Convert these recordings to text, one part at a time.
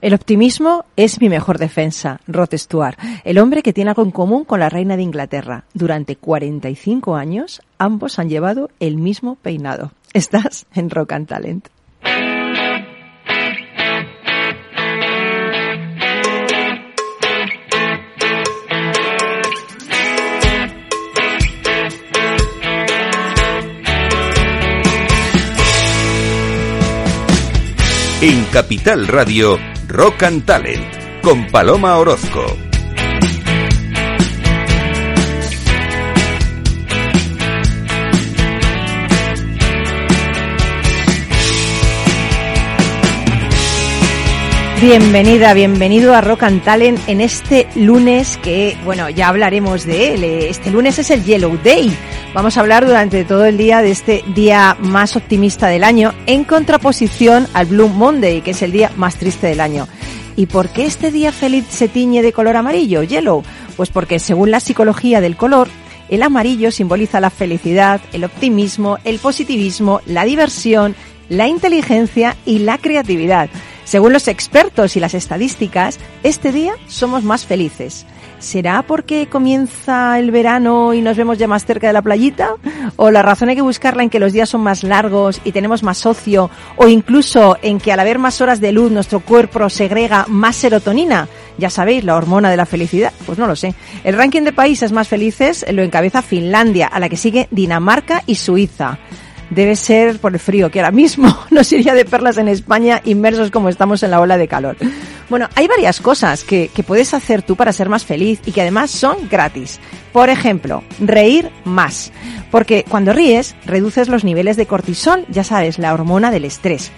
El optimismo es mi mejor defensa, Rod Stewart, el hombre que tiene algo en común con la reina de Inglaterra. Durante 45 años, ambos han llevado el mismo peinado. Estás en Rock and Talent. En Capital Radio, Rock and Talent, con Paloma Orozco. Bienvenida, bienvenido a Rock and Talent en este lunes que, bueno, ya hablaremos de él. Este lunes es el Yellow Day. Vamos a hablar durante todo el día de este día más optimista del año en contraposición al Blue Monday, que es el día más triste del año. ¿Y por qué este día feliz se tiñe de color amarillo, yellow? Pues porque según la psicología del color, el amarillo simboliza la felicidad, el optimismo, el positivismo, la diversión, la inteligencia y la creatividad. Según los expertos y las estadísticas, este día somos más felices. ¿Será porque comienza el verano y nos vemos ya más cerca de la playita? ¿O la razón hay que buscarla en que los días son más largos y tenemos más ocio? ¿O incluso en que al haber más horas de luz nuestro cuerpo segrega más serotonina? Ya sabéis, la hormona de la felicidad. Pues no lo sé. El ranking de países más felices lo encabeza Finlandia, a la que sigue Dinamarca y Suiza debe ser por el frío, que ahora mismo nos iría de perlas en España inmersos como estamos en la ola de calor. Bueno, hay varias cosas que, que puedes hacer tú para ser más feliz y que además son gratis. Por ejemplo, reír más. Porque cuando ríes, reduces los niveles de cortisol, ya sabes, la hormona del estrés.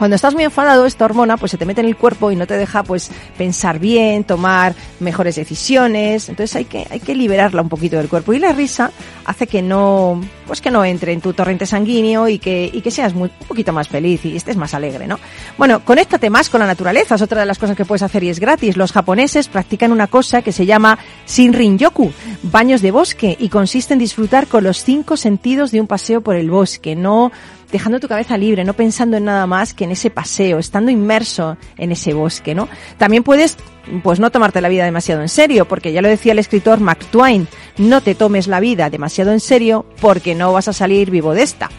Cuando estás muy enfadado, esta hormona pues se te mete en el cuerpo y no te deja pues pensar bien, tomar mejores decisiones. Entonces hay que, hay que liberarla un poquito del cuerpo. Y la risa hace que no, pues que no entre en tu torrente sanguíneo y que, y que seas muy, un poquito más feliz y estés más alegre, ¿no? Bueno, conéctate más con la naturaleza, es otra de las cosas que puedes hacer y es gratis. Los japoneses practican una cosa que se llama Shinrin-yoku, baños de bosque, y consiste en disfrutar con los cinco sentidos de un paseo por el bosque, no dejando tu cabeza libre, no pensando en nada más que en ese paseo, estando inmerso en ese bosque, ¿no? También puedes, pues no tomarte la vida demasiado en serio, porque ya lo decía el escritor Mark Twain, no te tomes la vida demasiado en serio porque no vas a salir vivo de esta.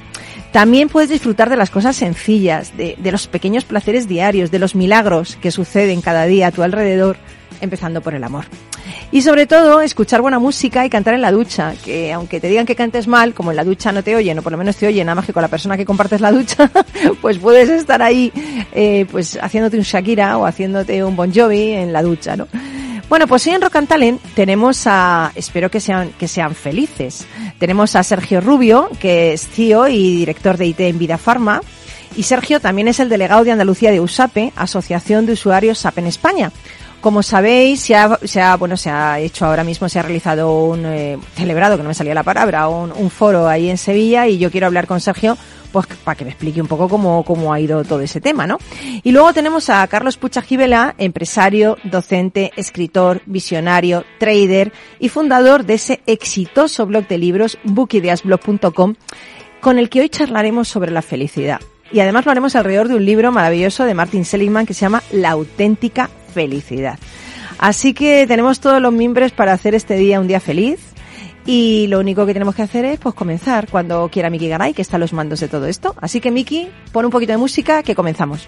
También puedes disfrutar de las cosas sencillas, de, de los pequeños placeres diarios, de los milagros que suceden cada día a tu alrededor, empezando por el amor. Y sobre todo, escuchar buena música y cantar en la ducha, que aunque te digan que cantes mal, como en la ducha no te oyen, o por lo menos te oyen nada más que con la persona que compartes la ducha, pues puedes estar ahí, eh, pues haciéndote un Shakira o haciéndote un Bon Jovi en la ducha, ¿no? Bueno, pues hoy en Rock tenemos a, espero que sean, que sean felices. Tenemos a Sergio Rubio, que es CEO y director de IT en Vida Pharma. Y Sergio también es el delegado de Andalucía de USAPE, Asociación de Usuarios SAP en España. Como sabéis, se ha, se ha, bueno, se ha hecho ahora mismo, se ha realizado un, eh, celebrado, que no me salía la palabra, un, foro ahí en Sevilla y yo quiero hablar con Sergio, pues para que me explique un poco cómo, cómo ha ido todo ese tema, ¿no? Y luego tenemos a Carlos Pucha Gibela, empresario, docente, escritor, visionario, trader y fundador de ese exitoso blog de libros, bookideasblog.com, con el que hoy charlaremos sobre la felicidad. Y además lo haremos alrededor de un libro maravilloso de Martin Seligman que se llama La auténtica felicidad. Así que tenemos todos los mimbres para hacer este día un día feliz. Y lo único que tenemos que hacer es pues comenzar cuando quiera Miki Garay, que está a los mandos de todo esto. Así que Miki, pon un poquito de música que comenzamos.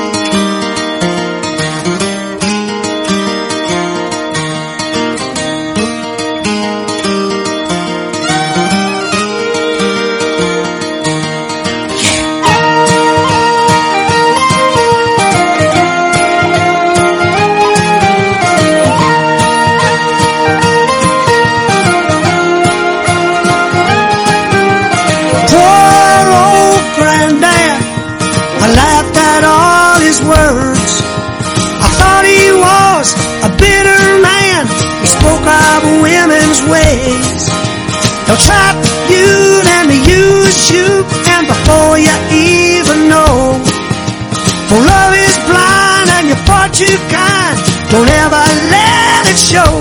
Too kind. Don't ever let it show.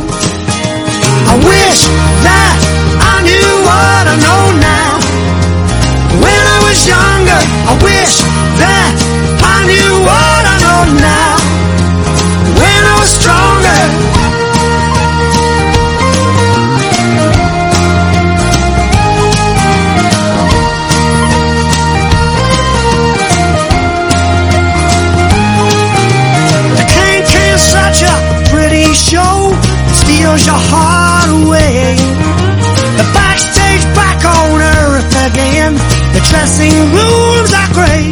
I wish that I knew what I know now. When I was younger, I wish that I knew what I know now. Your heart away. The backstage back on earth again. The dressing rooms are great.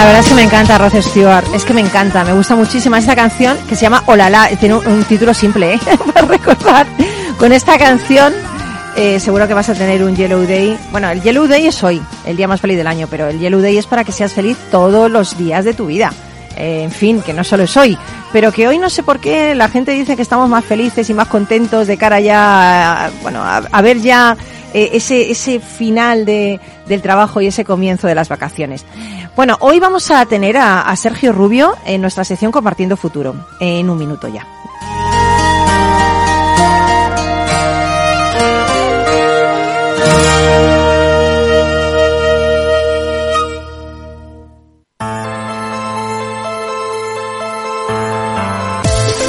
La. Verdad es que me encanta Rod Stewart, es que me encanta, me gusta muchísimo esta canción que se llama Olala, tiene un, título simple, ¿eh? para recordar. Con esta canción eh, seguro que vas a tener un Yellow Day. Bueno, el Yellow Day es hoy, el día más feliz del año, pero el Yellow Day es para que seas feliz todos los días de tu vida. Eh, en fin, que no solo es hoy, pero que hoy no sé por qué la gente dice que estamos más felices y más contentos de cara ya, a, bueno, a, a ver ya eh, ese, ese final de, del trabajo y ese comienzo de las vacaciones. Bueno, hoy vamos a tener a, Sergio Rubio en nuestra sección Compartiendo Futuro, en un minuto ya.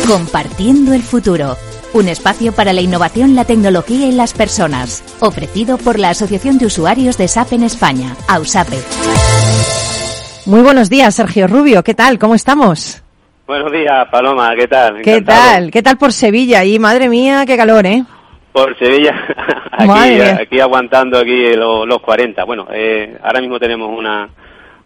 Compartiendo el futuro. Un espacio para la innovación, la tecnología y las personas. Ofrecido por la Asociación de Usuarios de SAP en España, AUSAPE. Muy buenos días, Sergio Rubio. ¿Qué tal? ¿Cómo estamos? Buenos días, Paloma, ¿qué tal? ¿Qué tal? ¿Qué tal por Sevilla? Y madre mía, qué calor, ¿eh? Por Sevilla, aquí, aquí aguantando aquí los, los 40. Bueno, eh, ahora mismo tenemos una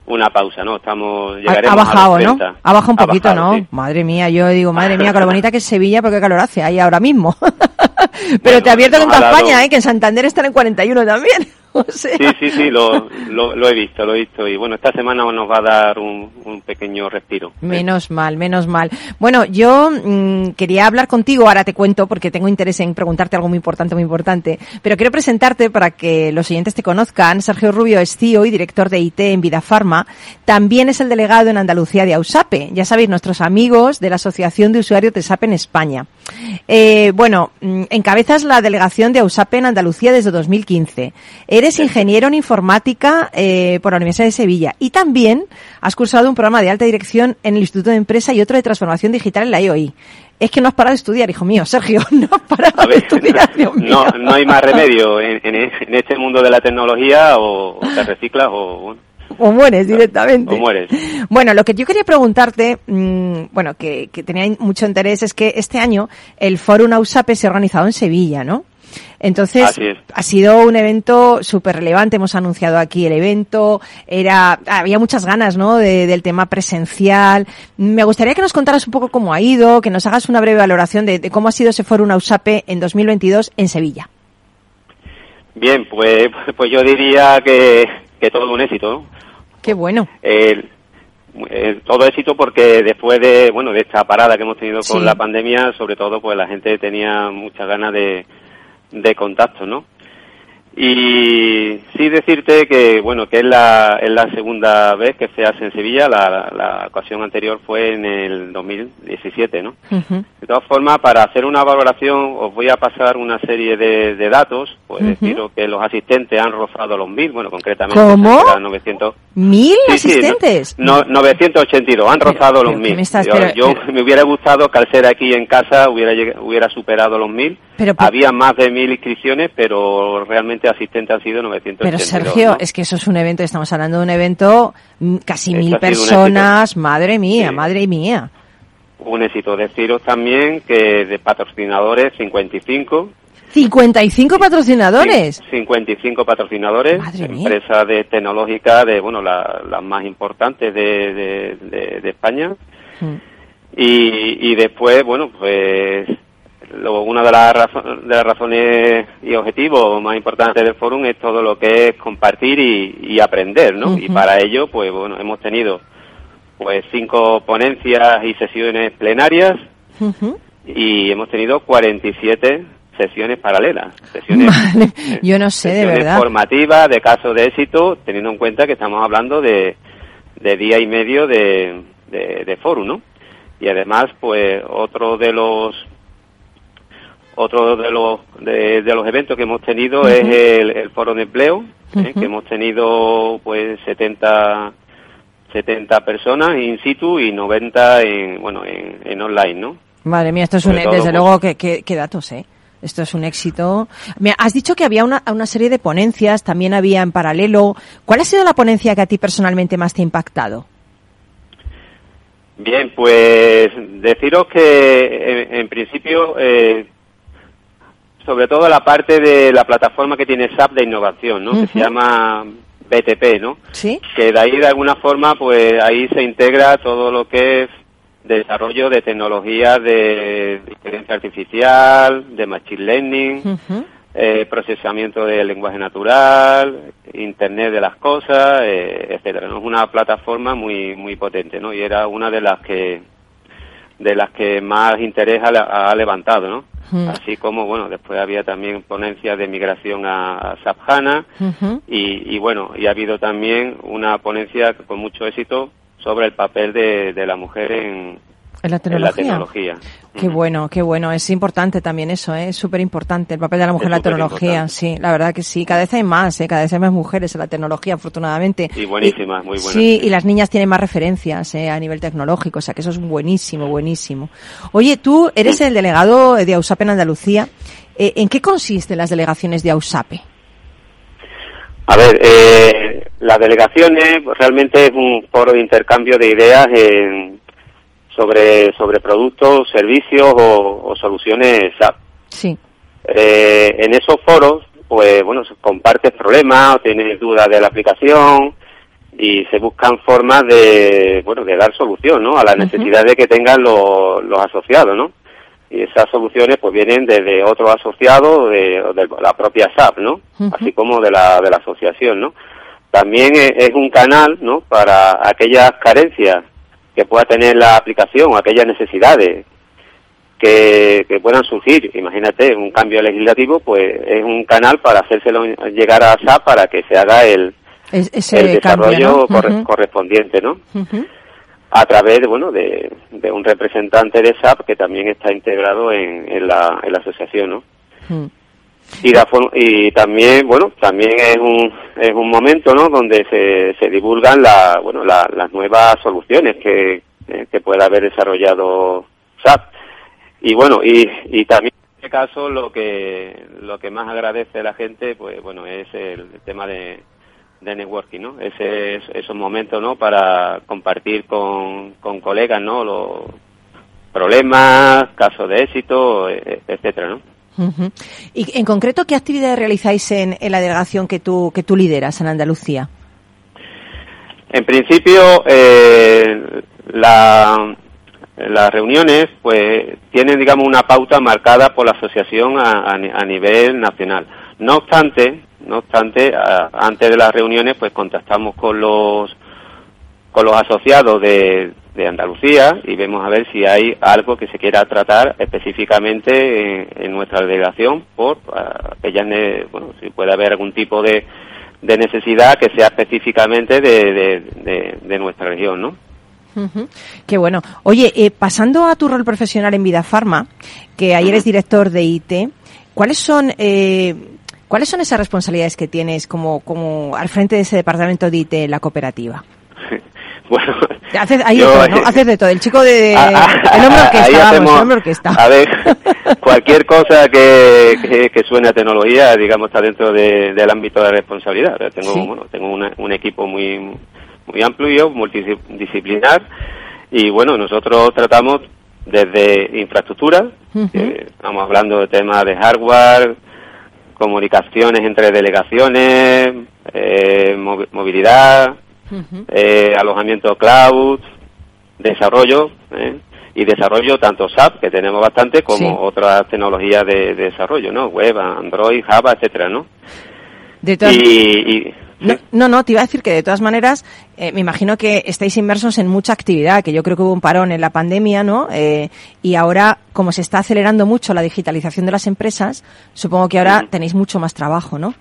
una pausa, ¿no? Estamos Ha, llegaremos ha bajado, a los ¿no? 30. Ha bajado un poquito, bajado, ¿no? sí. Madre mía, yo digo, madre mía, con lo bonita que es Sevilla, porque qué calor hace ahí ahora mismo. Pero Bueno, te advierto que en toda España, ¿eh? Que en Santander están en 41 también. O sea, Sí, sí, sí, lo, lo, lo he visto, lo he visto. Y bueno, esta semana nos va a dar un, un pequeño respiro. Menos mal, menos mal. Bueno, yo mm, quería hablar contigo, ahora te cuento porque tengo interés en preguntarte algo muy importante, muy importante, pero quiero presentarte para que los oyentes te conozcan. Sergio Rubio es CEO y director de IT en Vida Pharma. También es el delegado en Andalucía de AUSAPE. Ya sabéis, nuestros amigos de la Asociación de Usuarios de SAP en España. Eh, bueno, mm, encabezas la delegación de AUSAPE en Andalucía desde 2015. Eres ingeniero en informática eh, por la Universidad de Sevilla y también has cursado un programa de alta dirección en el Instituto de Empresa y otro de transformación digital en la IOI. es que no has parado de estudiar, hijo mío, Sergio, no has parado de estudiar, Dios mío. No, no hay más remedio en, en, en este mundo de la tecnología o, o te reciclas o... Bueno, o mueres directamente. O mueres. Bueno, lo que yo quería preguntarte, mmm, bueno, que, que, tenía mucho interés, es que este año el Fórum AUSAPE se ha organizado en Sevilla, ¿no? Entonces, ha sido un evento súper relevante. Hemos anunciado aquí el evento. Era, había muchas ganas, ¿no? De, del tema presencial. Me gustaría que nos contaras un poco cómo ha ido, que nos hagas una breve valoración de, de cómo ha sido ese Fórum AUSAPE en 2022 en Sevilla. Bien, pues, pues yo diría que, que todo un éxito, ¿no? Qué bueno. Todo éxito porque después de bueno de esta parada que hemos tenido con sí. la pandemia sobre todo pues la gente tenía muchas ganas de, de contacto no y sí decirte que bueno que es la es la segunda vez que se hace en Sevilla la, la ocasión anterior fue en el 2017 no uh -huh. de todas formas para hacer una valoración os voy a pasar una serie de, de datos pues uh -huh. deciros que los asistentes han rozado los mil bueno concretamente ¿Cómo? 900 mil sí, asistentes. sí, no, no, 982 han rozado los mil. estás, yo, pero, yo pero, me hubiera gustado que al ser aquí en casa hubiera hubiera superado los mil. Pero, había más de mil inscripciones pero realmente asistentes han sido 982 pero Sergio ¿no? es que eso es un evento estamos hablando de un evento mm, casi Esto mil personas madre mía sí. madre mía. Un éxito. Deciros también que de patrocinadores 55 55 patrocinadores. 55 patrocinadores, empresas de tecnológica de bueno las la más importantes de, de, de, de España. Mm. Y, y después, bueno, pues lo, una de las, de las razones y objetivos más importantes del foro es todo lo que es compartir y, y aprender, ¿no? Uh -huh. Y para ello, pues bueno, hemos tenido pues cinco ponencias y sesiones plenarias uh -huh. y hemos tenido 47 sesiones paralelas, sesiones, vale. yo no sé, sesiones de verdad. formativas de casos de éxito, teniendo en cuenta que estamos hablando de, de día y medio de, de, de foro, ¿no? Y además, pues otro de los otro de los de, de los eventos que hemos tenido uh -huh. es el, el, foro de empleo, uh -huh. eh, que hemos tenido pues 70 70 personas in situ y 90 en bueno en, en online, ¿no? Madre mía, esto es un, todo, desde pues, luego que, que, que datos, ¿eh? Esto es un éxito. Me has dicho que había una, una, serie de ponencias, también había en paralelo. ¿Cuál ha sido la ponencia que a ti personalmente más te ha impactado? Bien, pues deciros que en, en principio, eh, sobre todo la parte de la plataforma que tiene SAP de innovación, ¿no? Uh -huh. Que se llama BTP, ¿no? Sí. Que de ahí de alguna forma, pues ahí se integra todo lo que es desarrollo de tecnologías de inteligencia artificial, de machine learning, uh -huh. eh, procesamiento de lenguaje natural, Internet de las cosas, eh, etcétera. ¿no? Es una plataforma muy muy potente, ¿no? Y era una de las que de las que más interés ha, ha levantado, ¿no? Uh -huh. Así como, bueno, después había también ponencias de migración a, a SAP HANA uh -huh. y, y, bueno, y ha habido también una ponencia con mucho éxito sobre el papel de, de la mujer en, en la tecnología. En la tecnología. Qué bueno, qué bueno. Es importante también eso, ¿eh? es súper importante el papel de la mujer en la tecnología. Importante. Sí, la verdad que sí. Cada vez hay más, ¿eh? cada vez hay más mujeres en la tecnología, afortunadamente. Y buenísimas, muy buenas. Sí, y las niñas tienen más referencias ¿eh? a nivel tecnológico, o sea que eso es buenísimo, buenísimo. Oye, tú eres el delegado de AUSAPE en Andalucía. Eh, ¿En qué consisten las delegaciones de AUSAPE? A ver, eh, las delegaciones realmente es un foro de intercambio de ideas en, sobre, sobre productos, servicios o, o soluciones SAP. Sí. Eh, en esos foros, pues bueno, compartes problemas o tienes dudas de la aplicación y se buscan formas de, bueno, de dar solución, ¿no? A las necesidades uh -huh. que tengan los, los asociados, ¿no? y esas soluciones pues vienen desde otro asociado de, de la propia SAP, ¿no? Uh -huh. Así como de la de la asociación, ¿no? También es, un canal, ¿no? Para aquellas carencias que pueda tener la aplicación o aquellas necesidades que, que puedan surgir. Imagínate, un cambio legislativo, pues es un canal para hacérselo llegar a SAP para que se haga el, es, el desarrollo cambio, ¿no? corre, uh -huh. correspondiente, ¿no? Uh -huh a través de, bueno de, de, un representante de SAP que también está integrado en, en, la, en la asociación ¿no? Hmm. Y, y también bueno también es un es un momento no donde se, se divulgan la, bueno la, las nuevas soluciones que, eh, que pueda haber desarrollado SAP y bueno, y, y también en este caso lo que lo que más agradece la gente, pues bueno, es el, tema de, de networking, ¿no? Ese, esos momentos, ¿no? Para compartir con, con colegas, ¿no? Los problemas, casos de éxito, e, etcétera, ¿no? Y en concreto, ¿qué actividades realizáis en, en, la delegación que tú, que tú lideras en Andalucía? En principio, eh, la, las reuniones pues tienen digamos una pauta marcada por la asociación a, nivel nacional. No obstante, no obstante, antes de las reuniones pues contactamos con los con los asociados de, de Andalucía y vemos a ver si hay algo que se quiera tratar específicamente en, nuestra delegación por aquellas, bueno, si puede haber algún tipo de, de necesidad que sea específicamente de, de, de, nuestra región, ¿no? Qué bueno. Oye, eh, pasando a tu rol profesional en Vida Farma, que ayer eres director de IT, ¿cuáles son eh, cuáles son esas responsabilidades que tienes como como al frente de ese departamento de IT en la cooperativa? Bueno, haces, ahí de todo, ¿no? haces de todo. El chico de, el hombre orquesta, vamos, el hombre orquesta. A ver, cualquier cosa que, que, suene a tecnología, digamos, está dentro de, del ámbito de responsabilidad. Tengo, bueno, tengo un equipo muy muy amplio, multidisciplinar, y bueno, nosotros tratamos desde infraestructura, estamos hablando de temas de hardware, comunicaciones entre delegaciones, eh, movilidad, eh, alojamiento cloud, desarrollo, ¿eh? y desarrollo tanto SAP, que tenemos bastante, como otras tecnologías de, desarrollo, ¿no? Web, Android, Java, etcétera, ¿no? y, no, no, te iba a decir que de todas maneras, eh, me imagino que estáis inmersos en mucha actividad, que yo creo que hubo un parón en la pandemia, ¿no? Eh, y ahora, como se está acelerando mucho la digitalización de las empresas, supongo que ahora tenéis mucho más trabajo, ¿no?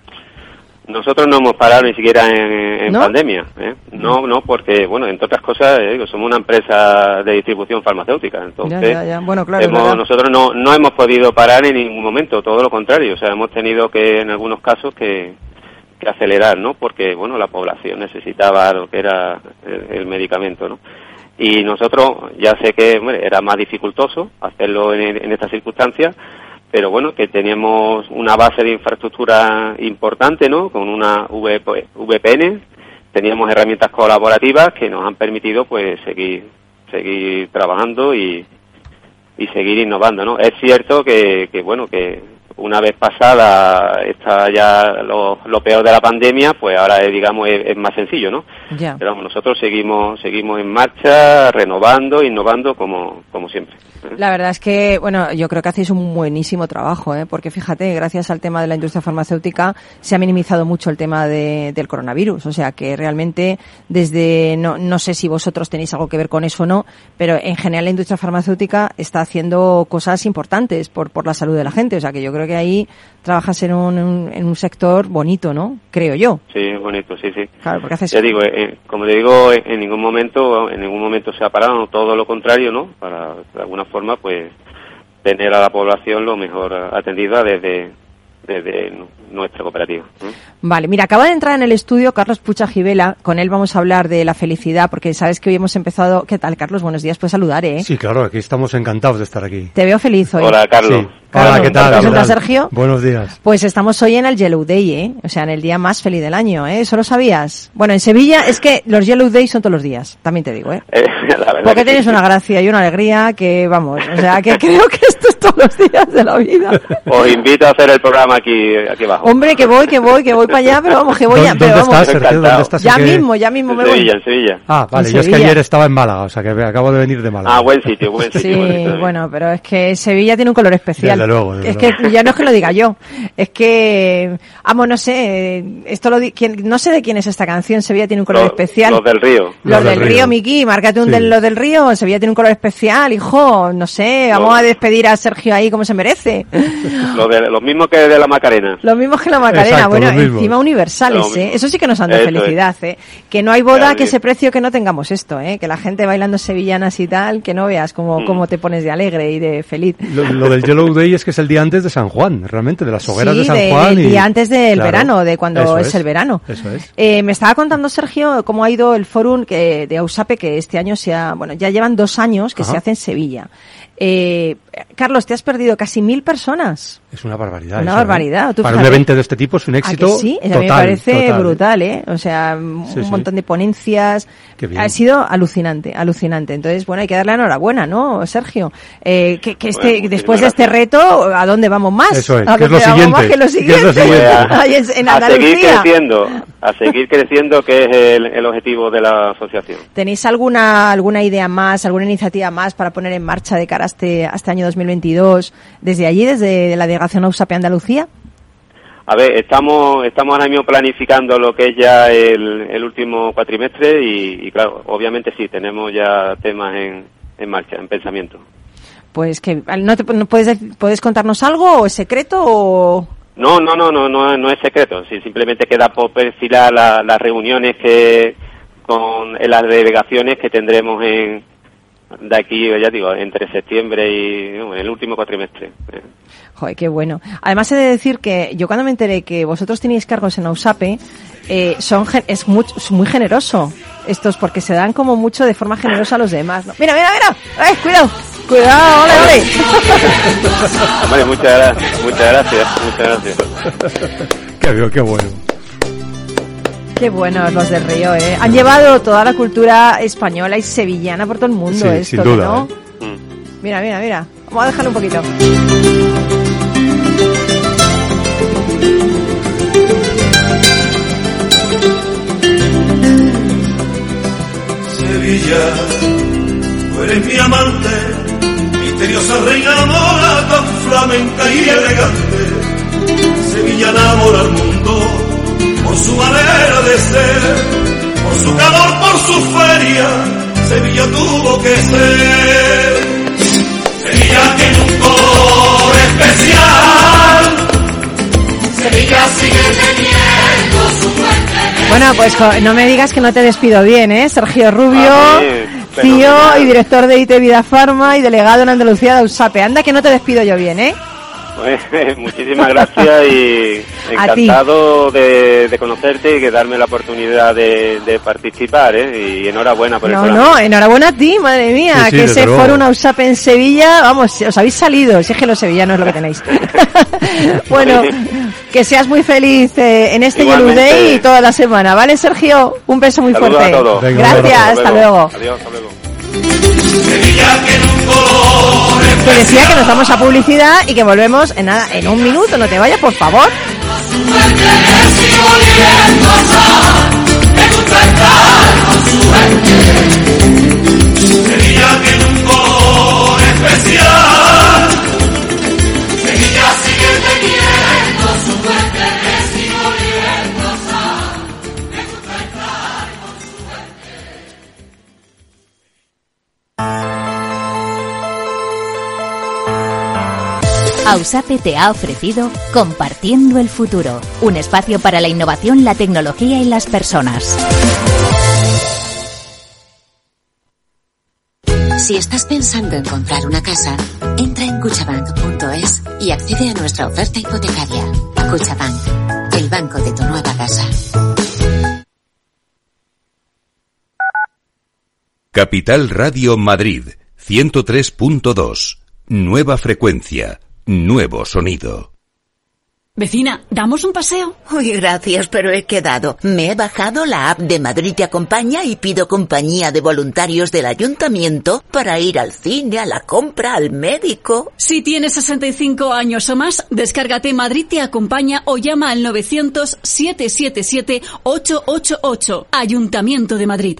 Nosotros no hemos parado ni siquiera en, pandemia, ¿eh? No, no, porque, bueno, entre otras cosas, eh, somos una empresa de distribución farmacéutica, entonces Bueno, claro, nosotros no, no hemos podido parar en ningún momento, todo lo contrario, o sea, hemos tenido que, en algunos casos, que, que acelerar, ¿no? Porque, bueno, la población necesitaba lo que era el, medicamento, ¿no? Y nosotros, ya sé que era más dificultoso hacerlo en, en estas circunstancias, pero bueno, que teníamos una base de infraestructura importante, ¿no? Con una VPN, teníamos herramientas colaborativas que nos han permitido, pues, seguir, seguir trabajando y, y seguir innovando, ¿no? Es cierto que, que bueno, que una vez pasada está ya lo, peor de la pandemia, pues ahora es, digamos es, más sencillo, ¿no? Pero nosotros seguimos seguimos en marcha, renovando, innovando como, como siempre. La verdad es que, bueno, yo creo que hacéis un buenísimo trabajo, ¿eh? porque fíjate, gracias al tema de la industria farmacéutica se ha minimizado mucho el tema de, del coronavirus. O sea que realmente desde, no, no sé si vosotros tenéis algo que ver con eso o no, pero en general la industria farmacéutica está haciendo cosas importantes por, por la salud de la gente. O sea que yo creo que ahí trabajas en un, en un sector bonito, ¿no? Creo yo. Sí, bonito, sí, sí. Claro, porque haces... Ya digo, eh, eh, como te digo, en ningún momento, en ningún momento se ha parado, todo lo contrario, ¿no? Para, de alguna forma, pues, tener a la población lo mejor atendida desde, desde nuestra cooperativa. Vale, mira, acaba de entrar en el estudio Carlos Pucha Givela. Con él vamos a hablar de la felicidad, porque sabes que hoy hemos empezado. ¿Qué tal, Carlos? Buenos días, puedes saludar, ¿eh? Sí, claro, aquí estamos encantados de estar aquí. Te veo feliz hoy. Hola, Carlos. Hola, ¿qué tal? Sergio? Buenos días. Pues estamos hoy en el Yellow Day, ¿eh? O sea, en el día más feliz del año, ¿eh? ¿Eso lo sabías? Bueno, en Sevilla es que los Yellow Days son todos los días, también te digo, ¿eh? eh Porque tienes una gracia y una alegría que, vamos, o sea, que creo que esto es todos los días de la vida. Os invito a hacer el programa aquí, aquí Hombre, que voy, que voy, que voy para allá, pero vamos, que voy a... ¿Dónde estás, Sergio? ¿Dónde estás? Ya mismo, ya mismo en me Sevilla, voy. En Sevilla, Ah, vale, yo es que ayer estaba en Málaga, o sea, que acabo de venir de Málaga. Ah, buen sitio, buen sitio. Sí, bueno, pero es que Sevilla tiene un color especial. Desde luego, desde Es que ya no es que lo diga yo, es que, vamos, no sé, esto lo di, quién, no sé de quién es esta canción, Sevilla tiene un color Los- especial. los del río. Los, Los del del río, río. Miki, márcate un Sí. de los del río, Sevilla tiene un color especial, hijo, no sé, vamos Los- a despedir a Sergio ahí como se merece. Lo, de, lo mismo que de la Macarena. Lo mismo que la Macarena, Exacto, bueno, encima universales. ¿eh? Eso sí que nos han dado felicidad, ¿eh? Que no hay boda que sí. ese precio que no tengamos esto, ¿eh? Que la gente bailando sevillanas y tal, que no veas cómo, Mm. cómo te pones de alegre y de feliz. Lo, lo del Yellow Day es que es el día antes de San Juan, realmente, de las hogueras de San de, Juan. El y... día antes del Claro, verano, de cuando es, el verano. Eso es. Eh, me estaba contando Sergio cómo ha ido el fórum que, de AUSAPE, que este año se ha, bueno, ya llevan dos años que Ajá. se hace en Sevilla. Eh, Carlos, te has perdido casi mil personas. Es una barbaridad. Una eso, ¿eh? barbaridad, tú Para un evento de este tipo es un ¿A éxito que sí? A mí total. me parece total. brutal, ¿eh? O sea, un Sí, sí. montón de ponencias. Qué bien. Ha sido alucinante, alucinante. Entonces, bueno, hay que darle enhorabuena, ¿no, Sergio? Eh, que, que este, Bueno, después de este reto, ¿a dónde vamos más? Eso es, ¿A ¿qué es lo dónde vamos siguiente? más que lo ¿Qué es lo siguiente? siguiente? Ahí es- en a seguir creciendo, a seguir creciendo, que es el, el objetivo de la asociación. ¿Tenéis alguna alguna idea más, alguna iniciativa más para poner en marcha de cara a este, a este año 2022 desde allí, desde la delegación AUSAPE Andalucía? A ver, estamos, estamos ahora mismo planificando lo que es ya el, el último cuatrimestre y, y claro, obviamente sí, tenemos ya temas en, en marcha, en pensamiento. Pues que no, te, no puedes puedes contarnos algo o es secreto o No, no, no, no, no, no es secreto. Sí, simplemente queda por perfilar la- las reuniones que con en las delegaciones que tendremos en de aquí, ya digo, entre septiembre y no, el último cuatrimestre. Joder, qué bueno. Además he de decir que yo cuando me enteré que vosotros tenéis cargos en AUSAPE, eh, son es muy, es muy generoso estos porque se dan como mucho de forma generosa a los demás. ¿no? Mira, mira, mira. ¡Eh, cuidado! Cuidado, ole, ole. Hombre, muchas gracias, muchas gracias, muchas gracias. Qué, bien, qué bueno. Qué buenos los del Río, ¿eh? Han llevado toda la cultura española y sevillana por todo el mundo Sí, esto, sin duda, ¿no? ¿eh? Mm. Mira, mira, mira. Vamos a dejarlo un poquito. Sevilla, tú eres mi amante, misteriosa reina mora, tan flamenca y elegante. Sevilla enamora al mundo por su manera de ser, por su calor, por su feria. Sevilla tuvo que ser. Sevilla tiene un color especial. Sevilla sigue teniendo. Bueno, pues no me digas que no te despido bien, ¿eh? Sergio Rubio, sí, CEO y director de IT Vida Pharma y delegado en Andalucía de USAPE. Anda que no te despido yo bien, ¿eh? Pues, muchísimas gracias y encantado de, de conocerte y de darme la oportunidad de, de participar, ¿eh? Y enhorabuena por el No, programa. no, enhorabuena a ti, madre mía, Sí, sí, que ese luego. foro USAPE en Sevilla, vamos, os habéis salido, si es que los sevillanos es lo que tenéis. bueno, que seas muy feliz eh, en este Yellow. Day y toda la semana, ¿vale, Sergio? Un beso muy Saludos fuerte. a todos. Venga, Gracias, abrazo. hasta luego. Adiós, hasta luego. Que decía que nos vamos a publicidad y que volvemos en nada, en un minuto, no te vayas, por favor. Sevilla tiene un color especial. Ausape te ha ofrecido Compartiendo el Futuro, un espacio para la innovación, la tecnología y las personas. Si estás pensando en comprar una casa, entra en cuchabank.es y accede a nuestra oferta hipotecaria. Cuchabank, el banco de tu nueva casa. Capital Radio Madrid 103.2. Nueva frecuencia, nuevo sonido. Vecina, ¿damos un paseo? Uy, gracias, pero he quedado. Me he bajado la app de Madrid Te Acompaña y pido compañía de voluntarios del ayuntamiento para ir al cine, a la compra, al médico. Si tienes 65 años o más, descárgate Madrid te acompaña o llama al 900-777-888. Ayuntamiento de Madrid.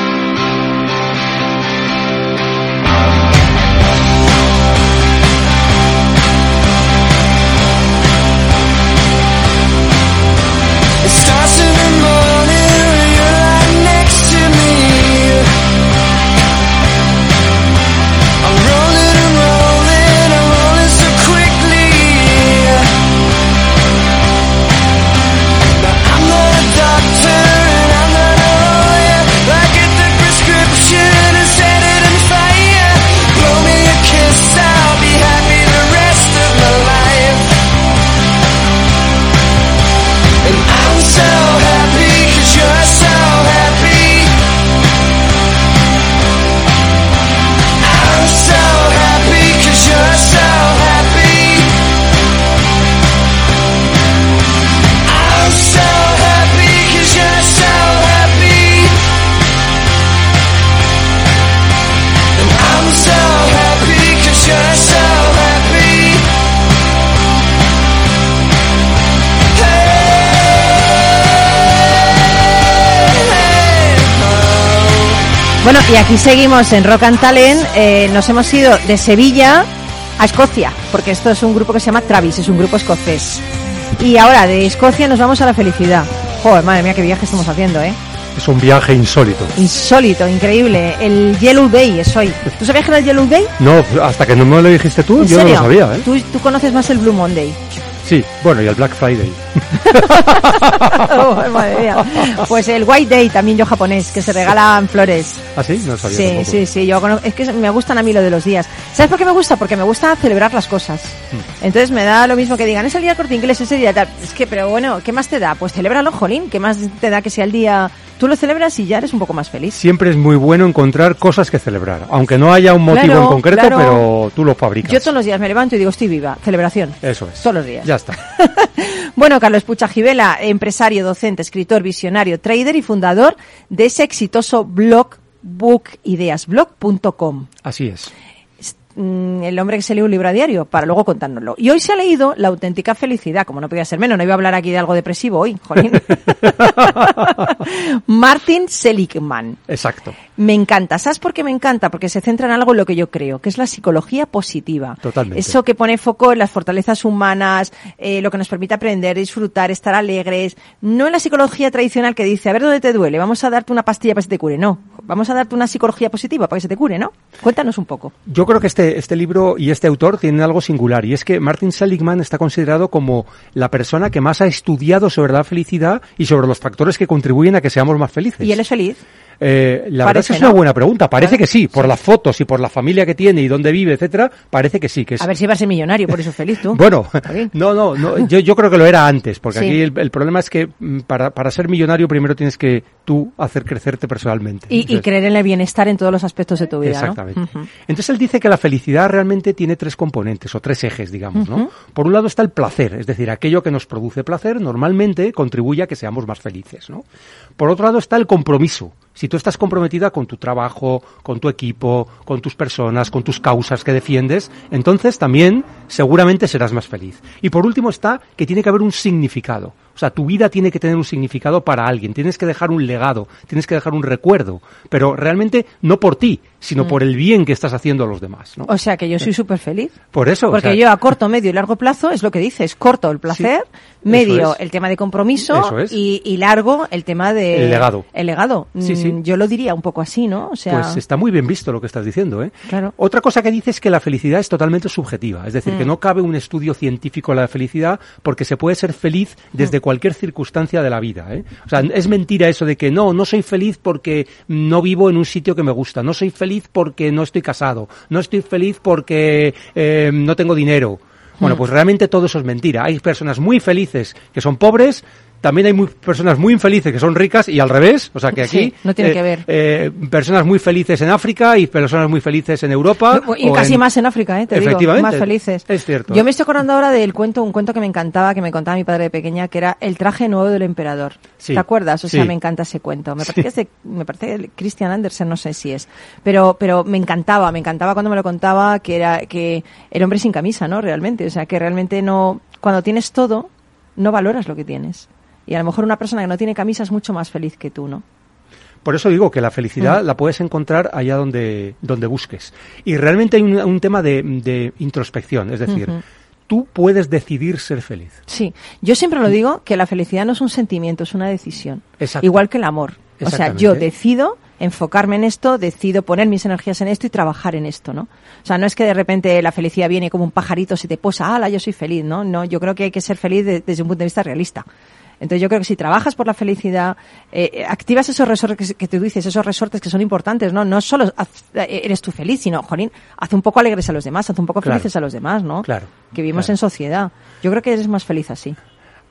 Bueno, y aquí seguimos en Rock and Talent. Eh, nos hemos ido de Sevilla a Escocia, porque esto es un grupo que se llama Travis, es un grupo escocés. Y ahora de Escocia nos vamos a la felicidad. Joder, madre mía, qué viaje estamos haciendo, ¿eh? Es un viaje insólito. Insólito, increíble. El Yellow Day es hoy. ¿Tú sabías que era el Yellow Day? No, hasta que no me lo dijiste tú, ¿En yo serio? no lo sabía, ¿eh? ¿Tú, tú conoces más el Blue Monday. Sí, bueno, y el Black Friday. Oh, madre mía. Pues el White Day, también yo japonés, que se regalan flores. ¿Ah, sí? No sabía Sí, tampoco. sí, sí, yo es que me gustan a mí lo de los días. ¿Sabes por qué me gusta? Porque me gusta celebrar las cosas. Hmm. Entonces me da lo mismo que digan, es el día corte inglés, es el día tal. Es que, pero bueno, ¿qué más te da? Pues celébralo, jolín. ¿Qué más te da que sea el día? Tú lo celebras y ya eres un poco más feliz. Siempre es muy bueno encontrar cosas que celebrar, aunque no haya un motivo Claro, en concreto, claro. pero tú lo fabricas. Yo todos los días me levanto y digo, estoy viva. Celebración. Eso es. Todos los días. Ya está. Bueno, Carlos Puchajivela, empresario, docente, escritor, visionario, trader y fundador de ese exitoso blog, bookideasblog.com. Así es. Mm, el hombre que se lee un libro a diario para luego contárnoslo. Y hoy se ha leído La auténtica felicidad, como no podía ser menos, no iba a hablar aquí de algo depresivo hoy, jolín. Martin Seligman. Exacto. Me encanta. ¿Sabes por qué me encanta? Porque se centra en algo en lo que yo creo, que es la psicología positiva. Totalmente. Eso que pone foco en las fortalezas humanas, eh, lo que nos permite aprender, disfrutar, estar alegres. No en la psicología tradicional que dice, a ver dónde te duele, vamos a darte una pastilla para que se te cure. No, vamos a darte una psicología positiva para que se te cure, ¿no? Cuéntanos un poco. Yo creo que este, este libro y este autor tienen algo singular, y es que Martin Seligman está considerado como la persona que más ha estudiado sobre la felicidad y sobre los factores que contribuyen a que seamos más felices. ¿Y él es feliz? Eh, la verdad es que es ¿no? una buena pregunta. Parece que sí, por las fotos y por la familia que tiene y dónde vive, etcétera, parece que sí, que es A ver si va a ser millonario, por eso es feliz tú. Bueno, no, no, no yo, yo creo que lo era antes, porque Sí. aquí el, el problema es que mm, para, para ser millonario primero tienes que tú hacer crecerte personalmente. Y, creer en el bienestar en todos los aspectos de tu vida, ¿no? Exactamente. Entonces él dice que la felicidad realmente tiene tres componentes o tres ejes, digamos, ¿no? Por un lado está el placer, es decir, aquello que nos produce placer normalmente contribuye a que seamos más felices, ¿no? Por otro lado está el compromiso. Si tú estás comprometida con tu trabajo, con tu equipo, con tus personas, con tus causas que defiendes, entonces también seguramente serás más feliz. Y por último está que tiene que haber un significado. O sea, tu vida tiene que tener un significado para alguien, tienes que dejar un legado, tienes que dejar un recuerdo, pero realmente no por ti, sino por el bien que estás haciendo a los demás, ¿no? O sea que yo soy súper feliz. Por eso, o Porque sea, yo a corto, medio y largo plazo es lo que dices. Corto el placer, medio es. el tema de compromiso Eso es. y, y largo el tema de... El legado. El legado. Sí, sí. Mm, Yo lo diría un poco así, ¿no? O sea... Pues está muy bien visto lo que estás diciendo, ¿eh? Claro. Otra cosa que dice es que la felicidad es totalmente subjetiva, es decir, que Mm. no cabe un estudio científico de la felicidad porque se puede ser feliz desde Cualquier circunstancia de la vida, ¿eh? O sea, es mentira eso de que no, no soy feliz porque no vivo en un sitio que me gusta, no soy feliz porque no estoy casado, no estoy feliz porque eh, no tengo dinero. Bueno, Mm. pues realmente todo eso es mentira. Hay personas muy felices que son pobres, también hay muy, personas muy infelices que son ricas y al revés, o sea que aquí Sí, no tiene eh, que ver. eh, personas muy felices en África y personas muy felices en Europa. Y casi en- más en África, ¿eh? Te digo, Efectivamente. más felices. Es cierto. Yo me estoy acordando ahora del cuento, un cuento que me encantaba, que me contaba mi padre de pequeña, que era El traje nuevo del emperador. Sí. ¿Te acuerdas? O sea, Sí. me encanta ese cuento. Me parece que es de, me parece de Christian Andersen, no sé si es. Pero, pero me encantaba, me encantaba cuando me lo contaba que era, que el hombre sin camisa, ¿no? Realmente. O sea, que realmente no, cuando tienes todo, no valoras lo que tienes. Y a lo mejor una persona que no tiene camisa es mucho más feliz que tú, ¿no? Por eso digo que la felicidad Mm. la puedes encontrar allá donde, donde busques. Y realmente hay un, un tema de, de introspección, es decir, tú puedes decidir ser feliz. Sí, yo siempre lo digo que la felicidad no es un sentimiento, es una decisión. Exacto. Igual que el amor. O sea, yo decido enfocarme en esto, decido poner mis energías en esto y trabajar en esto, ¿no? O sea, no es que de repente la felicidad viene como un pajarito, se te posa, ala, yo soy feliz, ¿no? No, yo creo que hay que ser feliz de- desde un punto de vista realista. Entonces yo creo que si trabajas por la felicidad, eh, eh, activas esos resortes que, tú dices, esos resortes que son importantes, ¿no? No solo haz- eh, eres tú feliz, sino, jolín, haz un poco alegres a los demás, haz un poco Claro. felices a los demás, ¿no? Claro, Que vivimos claro. en sociedad. Yo creo que eres más feliz así.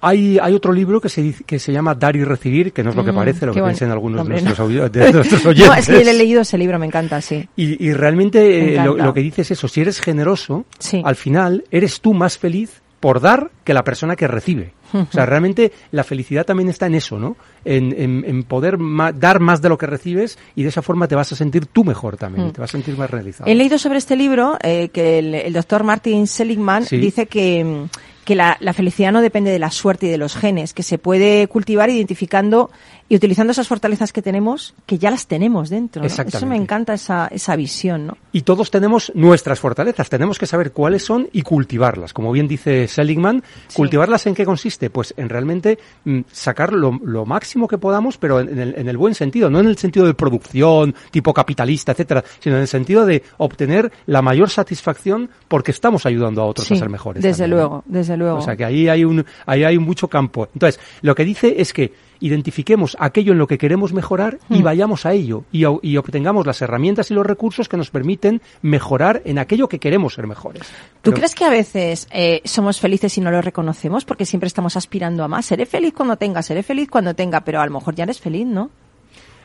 Hay, hay otro libro que se, dice- que se llama Dar y Recibir, que no es lo que Mm, parece, lo qué que bueno. piensan algunos Hombre, de, nuestros, no. audi- de nuestros oyentes. No, es que yo le he leído ese libro, me encanta, sí. Y, y realmente Me eh, lo, que dices es eso, si eres generoso, Sí. al final eres tú más feliz por dar que la persona que recibe. O sea, realmente la felicidad también está en eso, ¿no? En, en- en poder ma- dar más de lo que recibes y de esa forma te vas a sentir tú mejor también, Mm. te vas a sentir más realizado. He leído sobre este libro eh, que el, el doctor Martin Seligman Sí. dice que, que la, la felicidad no depende de la suerte y de los genes, que se puede cultivar identificando y utilizando esas fortalezas que tenemos, que ya las tenemos dentro. ¿no? Eso me encanta esa, esa visión, ¿no? Y todos tenemos nuestras fortalezas, tenemos que saber cuáles son y cultivarlas. Como bien dice Seligman, ¿cultivarlas en qué consiste? Pues en realmente mm, sacar lo, lo máximo que podamos, pero en el, en el buen sentido, no en el sentido de producción, tipo capitalista, etcétera, sino en el sentido de obtener la mayor satisfacción porque estamos ayudando a otros Sí, a ser mejores. desde también, ¿no? luego, desde luego. O sea que ahí hay un, ahí hay mucho campo. Entonces, lo que dice es que identifiquemos aquello en lo que queremos mejorar y Hmm. vayamos a ello y, obtengamos las herramientas y los recursos que nos permiten mejorar en aquello que queremos ser mejores. ¿Tú Pero- crees que a veces eh, somos felices y no lo reconocemos porque siempre estamos aspirando a más? Seré feliz cuando tenga, seré feliz cuando tenga, pero a lo mejor ya eres feliz, ¿no?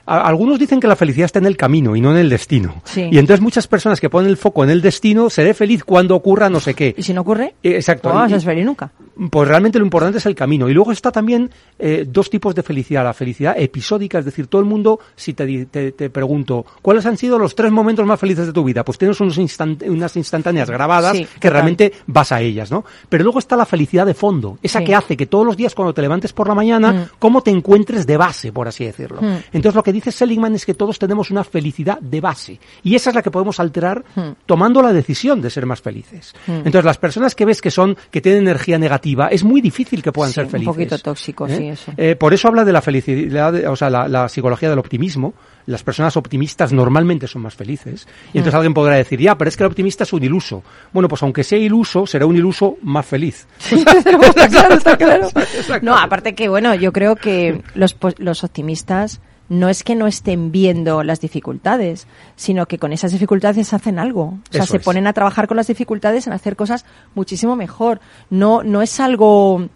A- Algunos dicen que la felicidad está en el camino y no en el destino. Sí. Y entonces muchas personas que ponen el foco en el destino, seré feliz cuando ocurra no sé qué. ¿Y si no ocurre? Eh, Exacto. No vas a ser feliz nunca. Pues realmente lo importante es el camino. Y luego está también eh, dos tipos de felicidad. La felicidad episódica, es decir, todo el mundo, si te, te, te pregunto, ¿cuáles han sido los tres momentos más felices de tu vida? Pues tienes unos instant- unas instantáneas grabadas Sí, que realmente vas a ellas, ¿no? Pero luego está la felicidad de fondo, esa Sí. que hace que todos los días cuando te levantes por la mañana, Mm. cómo te encuentres de base, por así decirlo. Mm. Entonces lo que dice Seligman es que todos tenemos una felicidad de base. Y esa es la que podemos alterar Mm. tomando la decisión de ser más felices. Mm. Entonces las personas que ves que son, que tienen energía negativa, es muy difícil que puedan Sí, ser un felices. poquito tóxico, sí, eso. Eh, por eso habla de la felicidad, de- o sea, la, la psicología del optimismo. Las personas optimistas normalmente son más felices. Y entonces Mm. alguien podrá decir, ya, pero es que el optimista es un iluso. Bueno, pues aunque sea iluso, será un iluso más feliz. está claro, está claro. No, aparte que, bueno, yo creo que los, po- los optimistas no es que no estén viendo las dificultades, sino que con esas dificultades hacen algo. O sea, Eso se es. ponen a trabajar con las dificultades en hacer cosas muchísimo mejor. No, no es algo...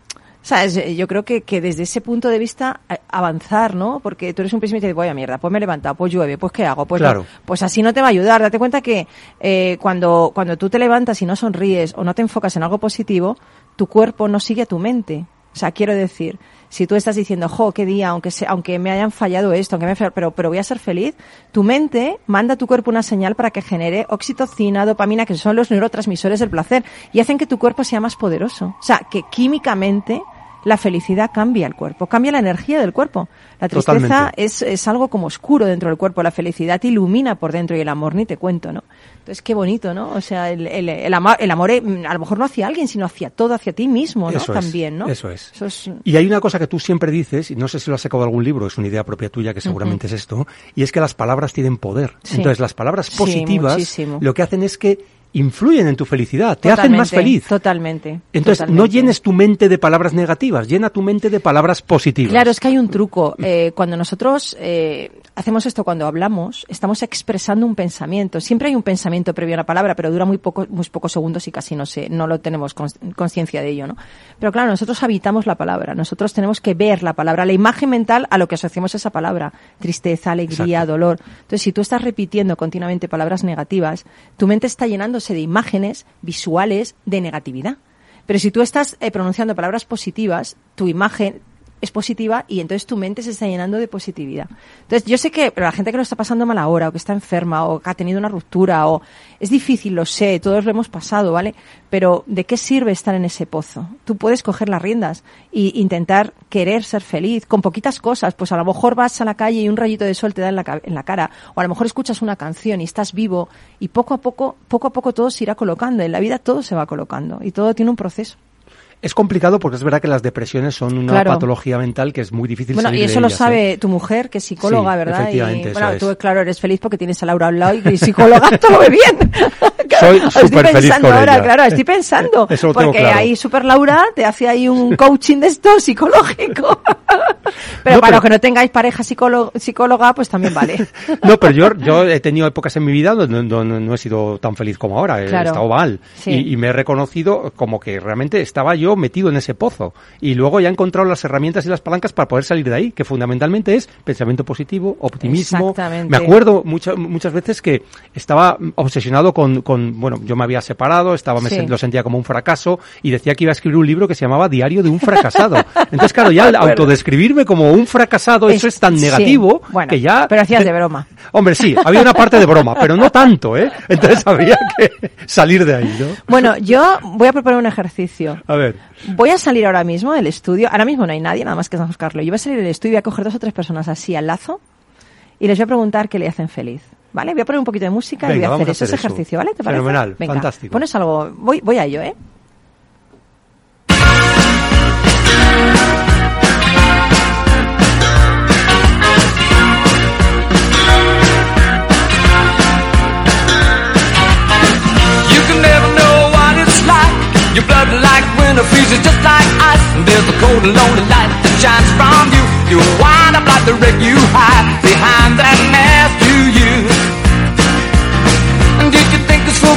¿Sabes? Yo creo que, que desde ese punto de vista a- avanzar, ¿no? Porque tú eres un pesimista y dices, voy a mierda, pues me he levantado, pues llueve, pues ¿qué hago? Pues, no. Claro. pues así no te va a ayudar. Date cuenta que eh, cuando, cuando tú te levantas y no sonríes o no te enfocas en algo positivo, tu cuerpo no sigue a tu mente. O sea, quiero decir, si tú estás diciendo, jo, qué día, aunque, aunque me hayan fallado esto, aunque me fallado- pero, pero voy a ser feliz, tu mente manda a tu cuerpo una señal para que genere oxitocina, dopamina, que son los neurotransmisores del placer, y hacen que tu cuerpo sea más poderoso. O sea, que químicamente la felicidad cambia el cuerpo, cambia la energía del cuerpo. La tristeza es, es algo como oscuro dentro del cuerpo, la felicidad te ilumina por dentro y el amor ni te cuento, ¿no? Entonces, qué bonito, ¿no? O sea, el, el, el amor, el amor eh, a lo mejor no hacia alguien, sino hacia todo, hacia ti mismo, ¿no? Eso También, ¿no? eso es. Eso es Y hay una cosa que tú siempre dices, y no sé si lo has sacado de algún libro, es una idea propia tuya que seguramente es esto, y es que las palabras tienen poder. Sí. Entonces las palabras positivas lo que hacen es que influyen en tu felicidad, te hacen más feliz. Totalmente. Entonces, no llenes tu mente de palabras negativas, llena tu mente de palabras positivas. Claro, es que hay un truco. Eh, cuando nosotros eh, hacemos esto cuando hablamos, estamos expresando un pensamiento. Siempre hay un pensamiento previo a la palabra, pero dura muy, poco, muy pocos segundos y casi no sé, no lo tenemos conciencia de ello, ¿no? Pero claro, nosotros habitamos la palabra. Nosotros tenemos que ver la palabra, la imagen mental a lo que asociamos esa palabra. Tristeza, alegría, Exacto. dolor. Entonces, si tú estás repitiendo continuamente palabras negativas, tu mente está de imágenes visuales de negatividad. Pero si tú estás eh, pronunciando palabras positivas, tu imagen es positiva y entonces tu mente se está llenando de positividad. Entonces, yo sé que la gente que lo está pasando mal ahora, o que está enferma, o que ha tenido una ruptura, o es difícil, lo sé, todos lo hemos pasado, ¿vale? Pero ¿de qué sirve estar en ese pozo? Tú puedes coger las riendas e intentar querer ser feliz con poquitas cosas. Pues a lo mejor vas a la calle y un rayito de sol te da en la, en la cara, o a lo mejor escuchas una canción y estás vivo y poco a poco, poco a poco todo se irá colocando. En la vida todo se va colocando y todo tiene un proceso. Es complicado porque es verdad que las depresiones son una Claro. patología mental que es muy difícil Bueno, salir y eso de lo ellas, sabe ¿eh? tu mujer, que es psicóloga, Sí, ¿verdad? efectivamente, y eso bueno, es. tú, claro, eres feliz porque tienes a Laura al lado y psicóloga, todo lo ve bien. Soy Estoy superfeliz pensando con ahora, ella. claro, estoy pensando. Eso lo tengo porque claro. ahí Super Laura te hace ahí un coaching de esto psicológico. pero No, para pero- los que no tengáis pareja psicóloga, pues también vale. No, pero yo, yo he tenido épocas en mi vida donde no, no- no he sido tan feliz como ahora, he Claro. estado mal. Sí. Y, y me he reconocido como que realmente estaba yo metido en ese pozo. Y luego ya he encontrado las herramientas y las palancas para poder salir de ahí, que fundamentalmente es pensamiento positivo, optimismo. Exactamente. Me acuerdo muchas muchas veces que estaba obsesionado con, con bueno, yo me había separado, estaba, me Sí. lo sentía como un fracaso y decía que iba a escribir un libro que se llamaba Diario de un fracasado. Entonces, claro, ya al autodescribirme como un fracasado, eso es tan sí. negativo Bueno, que ya... pero hacías de broma. Hombre, sí, había una parte de broma, pero no tanto, ¿eh? Entonces habría que salir de ahí, ¿no? Bueno, yo voy a proponer un ejercicio. A ver. Voy a salir ahora mismo del estudio. Ahora mismo no hay nadie, nada más que estamos Carlos. Yo voy a salir del estudio y voy a coger dos o tres personas así al lazo y les voy a preguntar qué le hacen feliz. ¿Vale? Voy a poner un poquito de música y Venga, voy a hacer, a hacer ese eso. ejercicio, ¿vale? ¿Te parece? Fenomenal, Venga, fantástico. Pones algo. Voy, voy a ello, ¿eh? You can never know what it's like. Your blood like winter freezes just like ice. And there's a cold and lonely light that shines from you. You wind up like the wreck you hide behind that mask you use.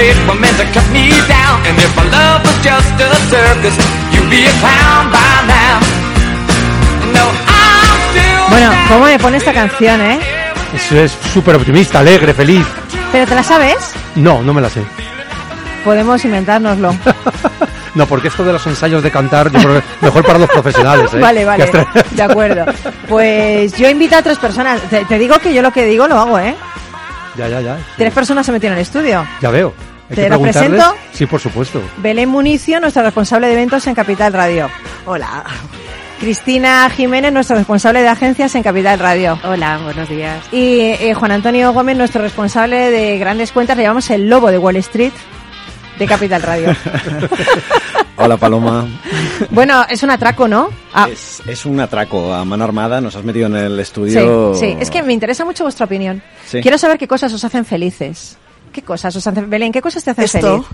Made were meant to cut me down. And if my love was just a circus, you'd be a clown by now. No, I'm still Bueno, ¿cómo me pone esta canción, eh? Eso es súper optimista, alegre, feliz. ¿Pero te la sabes? No, no me la sé. Podemos inventárnoslo. No, porque esto de los ensayos de cantar, yo creo que mejor para los profesionales, ¿eh? Vale, vale, de acuerdo. Pues yo invito a tres personas. Te, te digo que yo lo que digo lo hago, ¿eh? Ya, ya, ya. Tres personas se metieron en el estudio. Ya veo. Hay ¿Te que presento? Sí, por supuesto. Belén Municio, nuestra responsable de eventos en Capital Radio. Hola. Cristina Jiménez, nuestra responsable de agencias en Capital Radio. Hola, buenos días. Y eh, Juan Antonio Gómez, nuestro responsable de grandes cuentas, le llamamos el lobo de Wall Street de Capital Radio. Hola Paloma. bueno, es un atraco, ¿no? Ah, Es, es un atraco a mano armada, nos has metido en el sí, estudio. sí, es que me interesa mucho vuestra opinión. Sí. Quiero saber qué cosas os hacen felices. ¿Qué cosas os hacen Belén, ¿qué cosas te hacen Esto. feliz?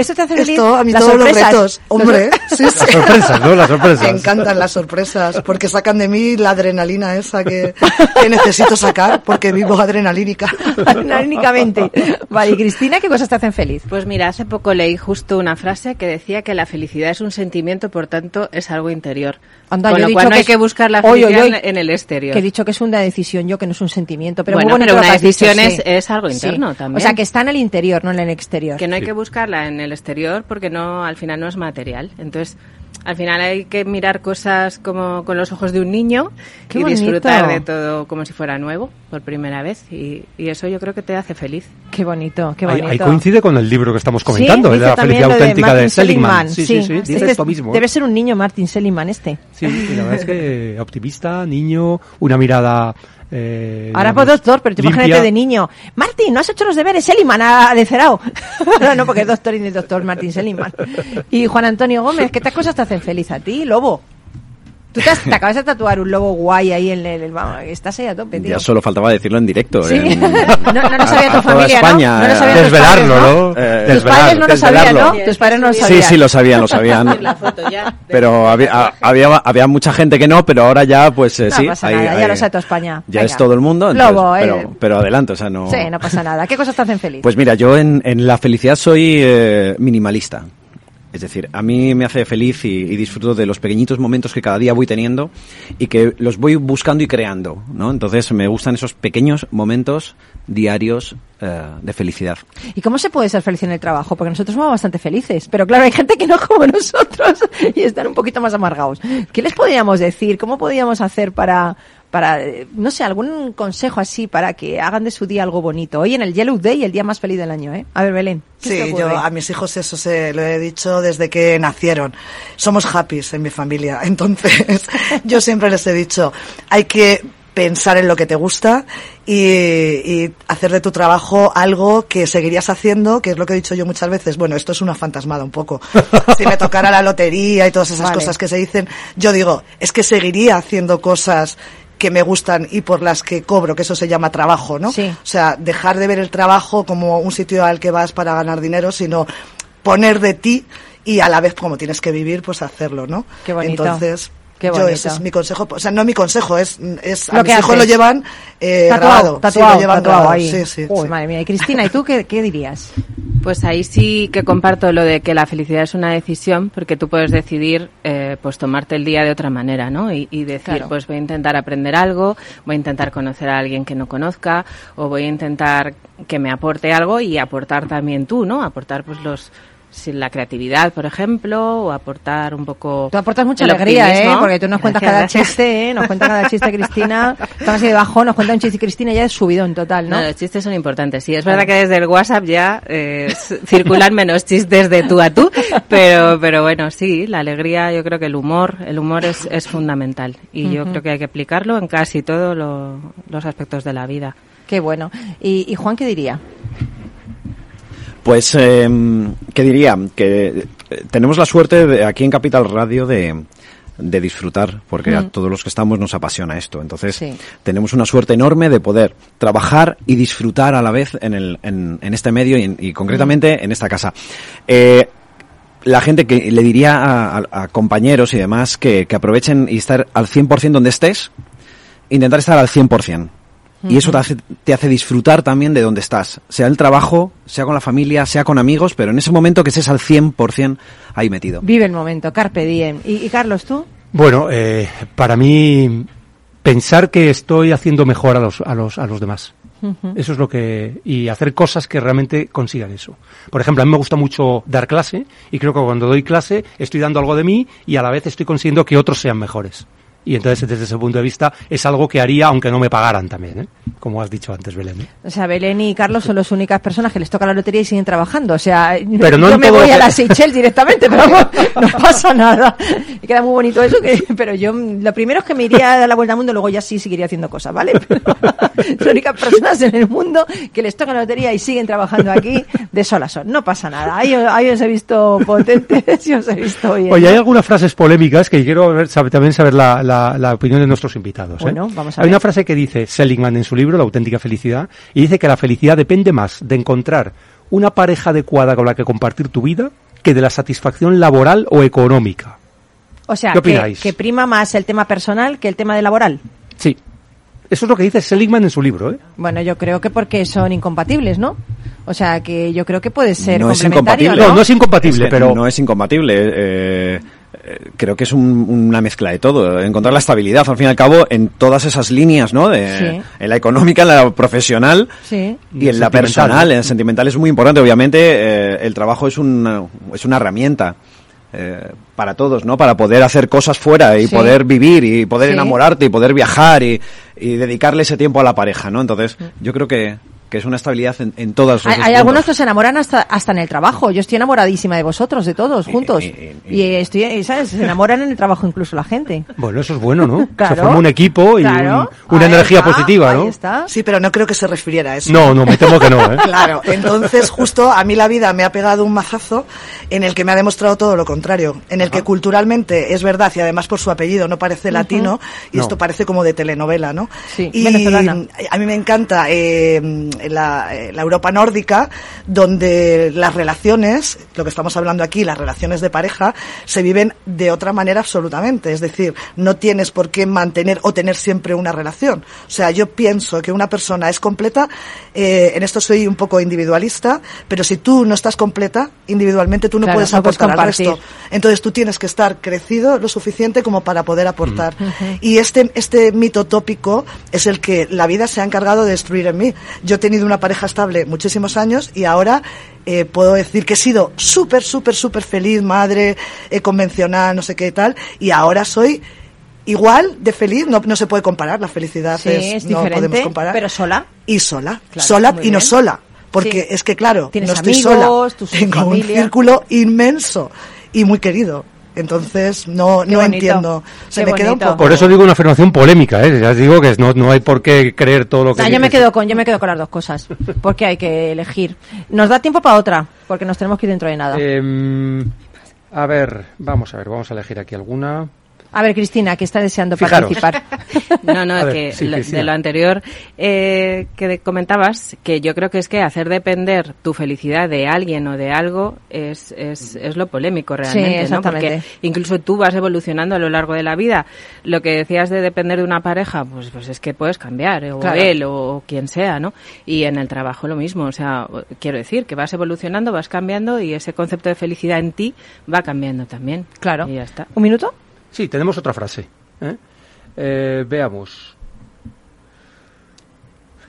¿Esto te hace feliz? Esto, a mí Las todos los retos. Hombre, Los- sí, sí. Las sorpresas, ¿no? Las sorpresas. Me encantan las sorpresas, porque sacan de mí la adrenalina esa que, que necesito sacar, porque vivo adrenalínica. Adrenalínicamente. Vale, y Cristina, ¿qué cosas te hacen feliz? Pues mira, hace poco leí justo una frase que decía que la felicidad es un sentimiento, por tanto es algo interior. Anda, Con yo he lo dicho cual no que hay es- que buscar la Oye, oye, felicidad oye, en el exterior. Que he dicho que es una decisión yo, que no es un sentimiento. Pero Bueno, muy pero una has dicho, decisión sí. es- es algo Sí. interno también. O sea, que está en el interior, no en el exterior. Que no hay que buscarla en el exterior porque no, al final no es material. Entonces, al final hay que mirar cosas como con los ojos de un niño Qué y bonito. disfrutar de todo como si fuera nuevo por primera vez y, y eso yo creo que te hace feliz. Qué bonito, qué Ahí, bonito. ahí coincide con el libro que estamos Sí, comentando, dice de la felicidad de auténtica de, Martin Seligman. Sí, sí, sí, dice Este esto es- mismo. Debe ser un niño Martin Seligman este. Sí, y la verdad es que optimista, niño, una mirada... eh, Ahora pues doctor, pero tú limpia. imagínate de niño. Martín, ¿no has hecho los deberes? Seligman ha de cerao. no, no, porque es doctor y no es doctor Martín Seligman. Y Juan Antonio Gómez, ¿qué estas cosas te hacen feliz a ti, lobo? Tú te, has- te acabas de tatuar un lobo guay ahí en el... el- vamos, estás ahí a tope, tío. Ya solo faltaba decirlo en directo. Sí. en- No- no lo sabía tu a toda familia, ¿no? España, No lo eh, sabían Desvelarlo, padres, ¿no? Eh, Tus padres no lo sabían, ¿no? desvelarlo. Tus padres no lo Sí, sabían. sí, lo sabían, lo sabían. La foto ya. Pero había, a- había, había mucha gente que no, pero ahora ya, pues eh, No sí. pasa ahí- nada, ya lo sabe toda España. Ya Venga. es todo el mundo. entonces, Lobo, pero, eh. pero adelante, o sea, no. Sí, no pasa nada. ¿Qué cosas te hacen feliz? Pues mira, yo en, en la felicidad soy eh, minimalista. Es decir, a mí me hace feliz y, disfruto de los pequeñitos momentos que cada día voy teniendo y que los voy buscando y creando, ¿no? Entonces me gustan esos pequeños momentos diarios eh, de felicidad. ¿Y cómo se puede ser feliz en el trabajo? Porque nosotros somos bastante felices, pero claro, hay gente que no como nosotros y están un poquito más amargados. ¿Qué les podríamos decir? ¿Cómo podríamos hacer para, para, no sé, algún consejo así para que hagan de su día algo bonito? Hoy en el Yellow Day, el día más feliz del año, ¿eh? A ver, Belén. ¿qué se te Sí, yo a mis hijos eso se lo he dicho desde que nacieron. Somos happys en mi familia. Entonces, yo siempre les he dicho, hay que pensar en lo que te gusta y, y hacer de tu trabajo algo que seguirías haciendo, que es lo que he dicho yo muchas veces. Bueno, esto es una fantasmada un poco. Si me tocara la lotería y todas esas Vale. cosas que se dicen, yo digo, es que seguiría haciendo cosas que me gustan y por las que cobro, que eso se llama trabajo, ¿no? Sí. O sea, dejar de ver el trabajo como un sitio al que vas para ganar dinero, sino poner de ti y a la vez como tienes que vivir, pues hacerlo, ¿no? Qué bonito. Entonces, Qué yo ese es mi consejo, o sea, no mi consejo, es, es a Lo mis que hijos lo llevan eh, tatuado, grabado, sí, tatuado, lo llevan tatuado grabado, ahí. sí, sí, Uy, sí. madre mía. Y Cristina, ¿y tú qué, qué dirías? Pues ahí sí que comparto lo de que la felicidad es una decisión, porque tú puedes decidir, eh, pues tomarte el día de otra manera, ¿no? Y, y decir, Claro. pues voy a intentar aprender algo, voy a intentar conocer a alguien que no conozca, o voy a intentar que me aporte algo y aportar también tú, ¿no? Aportar, pues los si la creatividad, por ejemplo, o aportar un poco. Tú aportas mucha alegría, ¿eh? Porque tú nos cuentas cada gracias. chiste, ¿eh? Nos cuenta cada chiste Cristina. Estamos así de bajón, nos cuenta un chiste Cristina ya es subidón total, ¿no? No, los chistes son importantes. Sí, es verdad que desde el WhatsApp ya eh, circulan menos chistes de tú a tú, pero, pero bueno, sí, la alegría, yo creo que el humor, el humor es, es fundamental y yo creo que hay que aplicarlo en casi todos lo- los aspectos de la vida. Qué bueno. ¿Y, y Juan qué diría? Pues, eh, ¿qué diría? Que eh, tenemos la suerte de, aquí en Capital Radio de, de disfrutar, porque a Mm. todos los que estamos nos apasiona esto. Entonces, Sí. tenemos una suerte enorme de poder trabajar y disfrutar a la vez en, el, en, en este medio y, en- y concretamente en esta casa. Eh, la gente que le diría a, a- a compañeros y demás que, que aprovechen y estar al 100% donde estés, intentar estar al 100%. Y eso te hace, te hace disfrutar también de donde estás, sea el trabajo, sea con la familia, sea con amigos, pero en ese momento que estés al 100% ahí metido. Vive el momento, carpe diem. ¿Y, y Carlos, tú? Bueno, eh, para mí, pensar que estoy haciendo mejor a los, a los, a los demás. Eso es lo que... Y hacer cosas que realmente consigan eso. Por ejemplo, a mí me gusta mucho dar clase y creo que cuando doy clase estoy dando algo de mí y a la vez estoy consiguiendo que otros sean mejores. Y entonces, desde ese punto de vista, es algo que haría aunque no me pagaran también, ¿eh? Como has dicho antes, Belén. ¿eh? O sea, Belén y Carlos son las únicas personas que les toca la lotería y siguen trabajando. O sea, Pero no yo me voy lo a que- las Seychelles directamente, pero vamos, no pasa nada. Y queda muy bonito eso, que, pero yo lo primero es que me iría a dar la vuelta al mundo, luego ya sí seguiría haciendo cosas, ¿vale? Pero las únicas personas en el mundo que les toca la lotería y siguen trabajando aquí, de sol a sol. No pasa nada. Ahí, ahí os he visto potentes y os he visto bien. Oye, hay ¿no? algunas frases polémicas que quiero ver, también saber la, la- la opinión de nuestros invitados. ¿eh? Bueno, vamos a hay ver. una frase que dice Seligman en su libro, La auténtica felicidad, y dice que la felicidad depende más de encontrar una pareja adecuada con la que compartir tu vida que de la satisfacción laboral o económica. O sea, ¿Qué que, opináis? que prima más el tema personal que el tema de laboral. Sí. Eso es lo que dice Seligman en su libro, ¿eh? Bueno, yo creo que porque son incompatibles, ¿no? O sea, que yo creo que puede ser no es incompatible. ¿no? No, no es incompatible, Es que pero- No es incompatible. eh, creo que es un- una mezcla de todo. Encontrar la estabilidad, al fin y al cabo, en todas esas líneas, ¿no? De, Sí. En la económica, en la profesional Sí. y en la personal. En la sentimental es muy importante. Obviamente, eh, el trabajo es una, es una herramienta. eh, para todos, ¿no? Para poder hacer cosas fuera y Sí. poder vivir y poder Sí. enamorarte y poder viajar y, y dedicarle ese tiempo a la pareja, ¿no? Entonces, yo creo que, que es una estabilidad en, en todas Hay, hay algunos que se enamoran hasta, hasta en el trabajo. Yo estoy enamoradísima de vosotros, de todos, juntos. Y, estoy, ¿sabes? Se enamoran en el trabajo incluso la gente. Bueno, eso es bueno, ¿no? Claro. Se forma un equipo y Claro. un- una Ahí energía está, positiva, ahí ¿no? está. Sí, pero no creo que se refiriera a eso. No, no, me temo que no, ¿eh? Claro, entonces justo a mí la vida me ha pegado un mazazo en el que me ha demostrado todo lo contrario, en el que culturalmente es verdad y además por su apellido no parece latino y No. esto parece como de telenovela, ¿no? Sí, y venezolana. a mí me encanta eh, la, eh, la Europa nórdica donde las relaciones, lo que estamos hablando aquí, las relaciones de pareja, se viven de otra manera absolutamente. Es decir, no tienes por qué mantener o tener siempre una relación. O sea, yo pienso que una persona es completa, eh, en esto soy un poco individualista, pero si tú no estás completa individualmente, tú no Claro, puedes no aportar al resto. Entonces tú tienes que estar crecido lo suficiente como para poder aportar. Y este, este mito tópico es el que la vida se ha encargado de destruir en mí. Yo tenido una pareja estable muchísimos años y ahora eh, puedo decir que he sido súper, súper, súper feliz, madre, eh, convencional, no sé qué tal, y ahora soy igual de feliz, no, no se puede comparar, la felicidad Sí, es, es no podemos comparar. pero sola. Y sola, Claro, sola y no sola. Porque Sí. es que, claro, no estoy amigos, sola. Tengo un familia. círculo inmenso y muy querido. Entonces, no, Qué no bonito. entiendo. Se me queda un poco. Por eso digo una afirmación polémica, ¿eh? Ya os digo que no, no hay por qué creer todo lo que yo me quedo con, yo me quedo con las dos cosas, porque hay que elegir. Nos da tiempo para otra, porque nos tenemos que ir dentro de nada. Em, a ver, vamos a ver, vamos a elegir aquí alguna. A ver, Cristina, que está deseando Fijaros. participar. No, no, ver, que sí, lo- Cristina. de lo anterior eh, que comentabas, que yo creo que es que hacer depender tu felicidad de alguien o de algo es, es, es lo polémico realmente, ¿no? exactamente. Porque incluso tú vas evolucionando a lo largo de la vida. Lo que decías de depender de una pareja, pues, pues es que puedes cambiar, eh, o Claro. él o quien sea, ¿no? Y en el trabajo lo mismo, o sea, quiero decir que vas evolucionando, vas cambiando y ese concepto de felicidad en ti va cambiando también. Claro. Y ya está. ¿Un minuto? Sí, tenemos otra frase. ¿eh? Eh, veamos.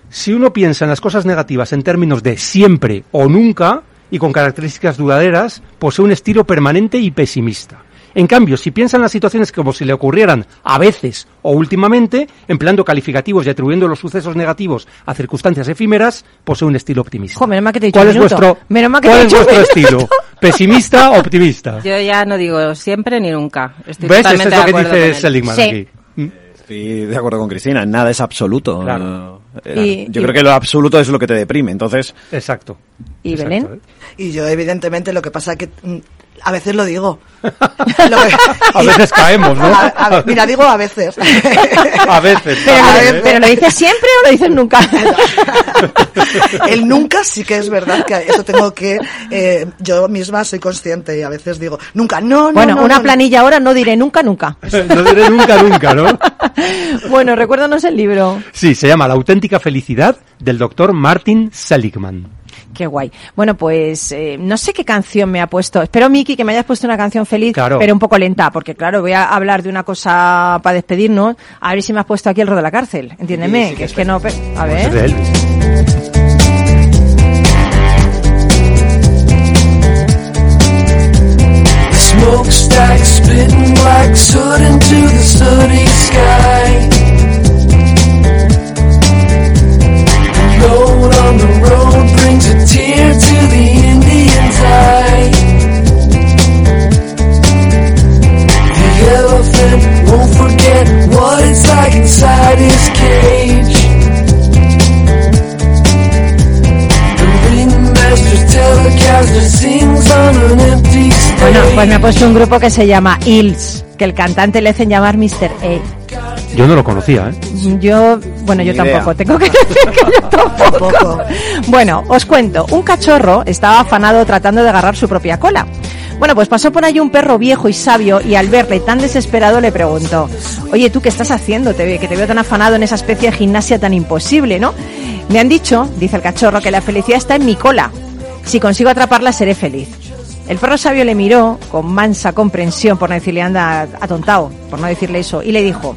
Si uno piensa en las cosas negativas en términos de siempre o nunca y con características duraderas, posee un estilo permanente y pesimista. En cambio, si piensa en las situaciones como si le ocurrieran a veces o últimamente, empleando calificativos y atribuyendo los sucesos negativos a circunstancias efímeras, posee un estilo optimista. Jo, menos mal que te he dicho ¿Cuál un es minuto. vuestro, Menos mal que cuál te he dicho vuestro estilo? ¿Pesimista o optimista? Yo ya no digo siempre ni nunca. Estoy ¿Ves? Eso totalmente es lo de que acuerdo dice. Seligman Sí. aquí. Estoy de acuerdo con Cristina, nada es absoluto. Claro. Eh, Y- yo y- creo que lo absoluto es lo que te deprime, entonces... Exacto. ¿Y Exacto, Belén? ¿eh? Y yo, evidentemente, lo que pasa que mm, a veces lo digo. Lo que- A veces caemos, ¿no? A- a- mira, digo a veces. A veces. Pero, A lo- veces. pero lo dices siempre o lo dices nunca? El nunca sí que es verdad que eso tengo que. eh, yo misma soy consciente y a veces digo, nunca, no, no. bueno, no, una no, planilla ahora no diré nunca, nunca. No diré nunca, nunca, ¿no? Bueno, recuérdanos el libro. Sí, se llama La auténtica felicidad del doctor Martin Seligman. Qué guay. Bueno, pues eh, no sé qué canción me ha puesto. Espero, Miki, que me hayas puesto una canción feliz, Claro. pero un poco lenta, porque claro, voy a hablar de una cosa para despedirnos. A ver si me has puesto aquí el ro de la cárcel. Entiéndeme, Sí, sí, que que es que no... A ver. Pues puesto un grupo que se llama Hills, que el cantante le hacen llamar Mr. A. Yo no lo conocía, ¿eh? Yo, bueno, yo tampoco, tengo que decir que yo tampoco. Bueno, os cuento, un cachorro estaba afanado tratando de agarrar su propia cola. Bueno, pues pasó por allí un perro viejo y sabio y al verle tan desesperado le preguntó, oye, ¿tú qué estás haciendo? Te que te veo tan afanado en esa especie de gimnasia tan imposible, ¿no? Me han dicho, dice el cachorro, que la felicidad está en mi cola. Si consigo atraparla seré feliz. El perro sabio le miró con mansa comprensión, por no decirle anda atontado, por no decirle eso, y le dijo,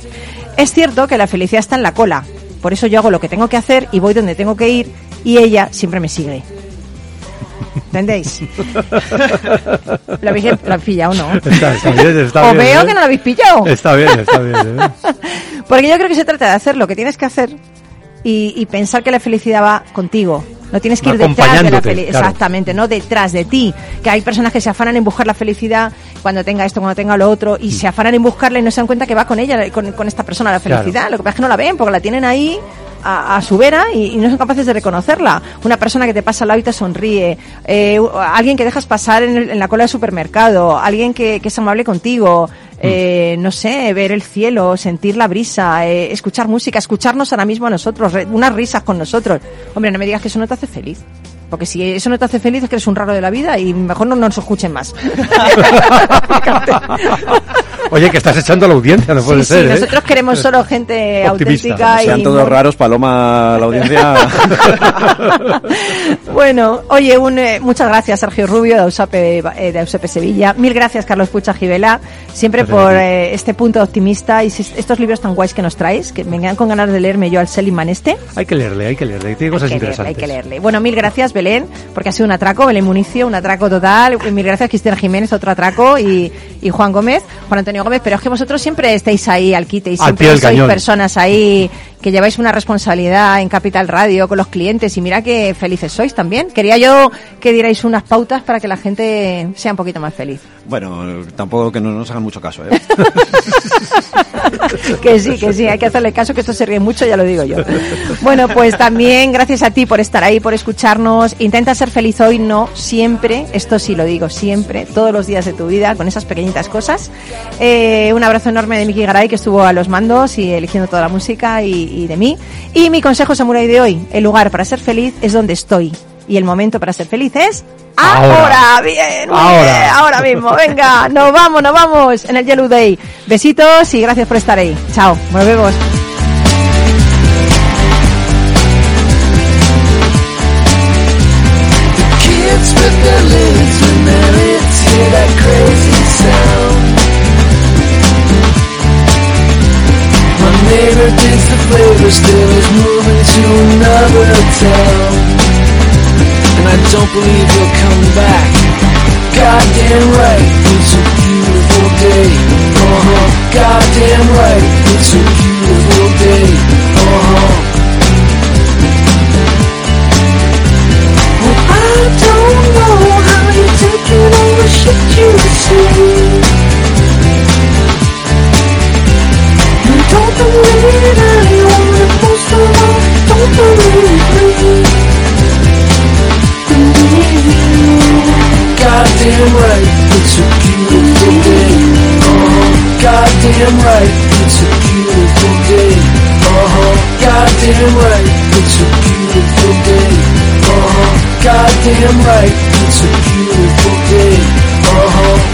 es cierto que la felicidad está en la cola, por eso yo hago lo que tengo que hacer y voy donde tengo que ir y ella siempre me sigue. ¿Entendéis? ¿Lo habéis, lo habéis pillado o no? Está, está bien, está o bien, veo ¿eh? que no lo habéis pillado. Está bien, está bien. ¿eh? Porque yo creo que se trata de hacer lo que tienes que hacer y, y pensar que la felicidad va contigo. No tienes que ir detrás de la felicidad. claro. Exactamente, no detrás de ti. Que hay personas que se afanan en buscar la felicidad cuando tenga esto, cuando tenga lo otro, y se afanan en buscarla y no se dan cuenta que va con ella, con, con esta persona la Claro. felicidad. Lo que pasa es que no la ven porque la tienen ahí a, a su vera y, y no son capaces de reconocerla. Una persona que te pasa al lado y te sonríe, eh, alguien que dejas pasar en, el- en la cola del supermercado, alguien que, que es amable contigo, eh, no sé, ver el cielo, sentir la brisa, eh, escuchar música, escucharnos ahora mismo a nosotros, re- unas risas con nosotros. Hombre, no me digas que eso no te hace feliz. Porque si eso no te hace feliz es que eres un raro de la vida y mejor no nos escuchen más. Oye, que estás echando a la audiencia, no puede sí, ser, sí, ¿eh? nosotros queremos solo gente Optimista. auténtica Sean y todos muy- raros, Paloma, la audiencia. Bueno, oye, un, eh, muchas gracias Sergio Rubio de Ausape, eh, de Ausape Sevilla. Mil gracias Carlos Pucha Givela, siempre por eh, este punto optimista y si- estos libros tan guays que nos traes, que me quedan con ganas de leerme yo al Seligman este. Hay que leerle, hay que leerle, tiene cosas hay que leerle, interesantes. hay que leerle. Bueno, mil gracias Belén, porque ha sido un atraco, Belén Municio, un atraco total. Mil gracias Cristina Jiménez, otro atraco, y, y Juan Gómez, Juan Antonio Gómez, pero es que vosotros siempre estáis ahí al quite y siempre sois cañón. personas ahí que lleváis una responsabilidad en Capital Radio con los clientes y mira que felices sois también. Quería yo que dierais unas pautas para que la gente sea un poquito más feliz. Bueno, tampoco que no nos hagan mucho caso, ¿eh? que sí, que sí, hay que hacerle caso, que esto se ríe mucho, ya lo digo yo. Bueno, pues también gracias a ti por estar ahí, por escucharnos. Intenta ser feliz hoy, no siempre, esto sí lo digo siempre, todos los días de tu vida, con esas pequeñitas cosas. Eh, un abrazo enorme de Miki Garay, que estuvo a los mandos y eligiendo toda la música y, y de mí. Y mi consejo samurai de hoy, el lugar para ser feliz es donde estoy. Y el momento para ser feliz es ahora. Ahora. Bien, Ahora. bien, ahora mismo. Venga, nos vamos, nos vamos en el Yellow Day. Besitos y gracias por estar ahí. Chao, nos vemos. Neighbor the flavor still is moving to another town. I don't believe you'll come back. Goddamn right, it's a beautiful day. Uh-huh. Goddamn right, it's a beautiful day. Uh-huh. I don't know how you take it all the shit you say. You don't believe anyone, most of all, don't believe me. Goddamn right, it's a beautiful day. Uh-huh. Goddamn right, it's a beautiful day. Uh-huh. Goddamn right, it's a beautiful day. Uh-huh. Goddamn right, it's a beautiful day. Uh-huh.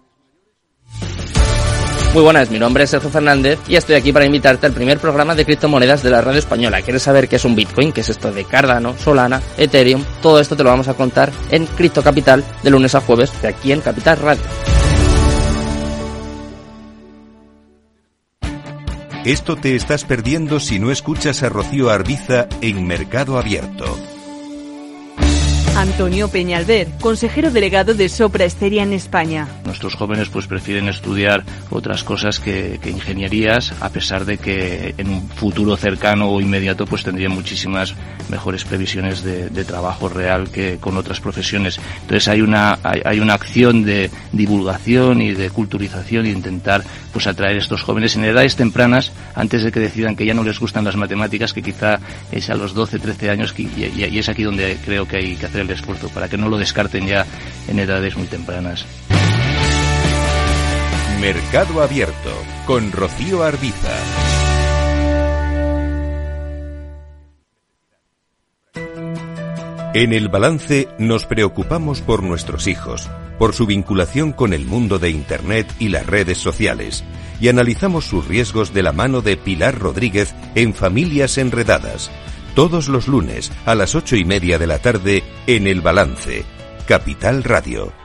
Muy buenas, mi nombre es Sergio Fernández y estoy aquí para invitarte al primer programa de criptomonedas de la radio española. ¿Quieres saber qué es un Bitcoin? ¿Qué es esto de Cardano, Solana, Ethereum? Todo esto te lo vamos a contar en Cripto Capital de lunes a jueves de aquí en Capital Radio. Esto te estás perdiendo si no escuchas a Rocío Arbiza en Mercado Abierto. Antonio Peñalver, consejero delegado de Sopra Esteria en España. Nuestros jóvenes pues prefieren estudiar otras cosas que, ingenierías, a pesar de que en un futuro cercano o inmediato pues tendrían muchísimas mejores previsiones de, trabajo real que con otras profesiones. Entonces hay una, hay, una acción de divulgación y de culturización e intentar pues atraer a estos jóvenes en edades tempranas antes de que decidan que ya no les gustan las matemáticas, que quizá es a los 12, 13 años y, y es aquí donde creo que hay que hacer el esfuerzo para que no lo descarten ya en edades muy tempranas. Mercado Abierto con Rocío Arbiza. En el balance nos preocupamos por nuestros hijos, por su vinculación con el mundo de Internet y las redes sociales, y analizamos sus riesgos de la mano de Pilar Rodríguez en Familias Enredadas todos los lunes a las ocho y media de la tarde en El Balance, Capital Radio.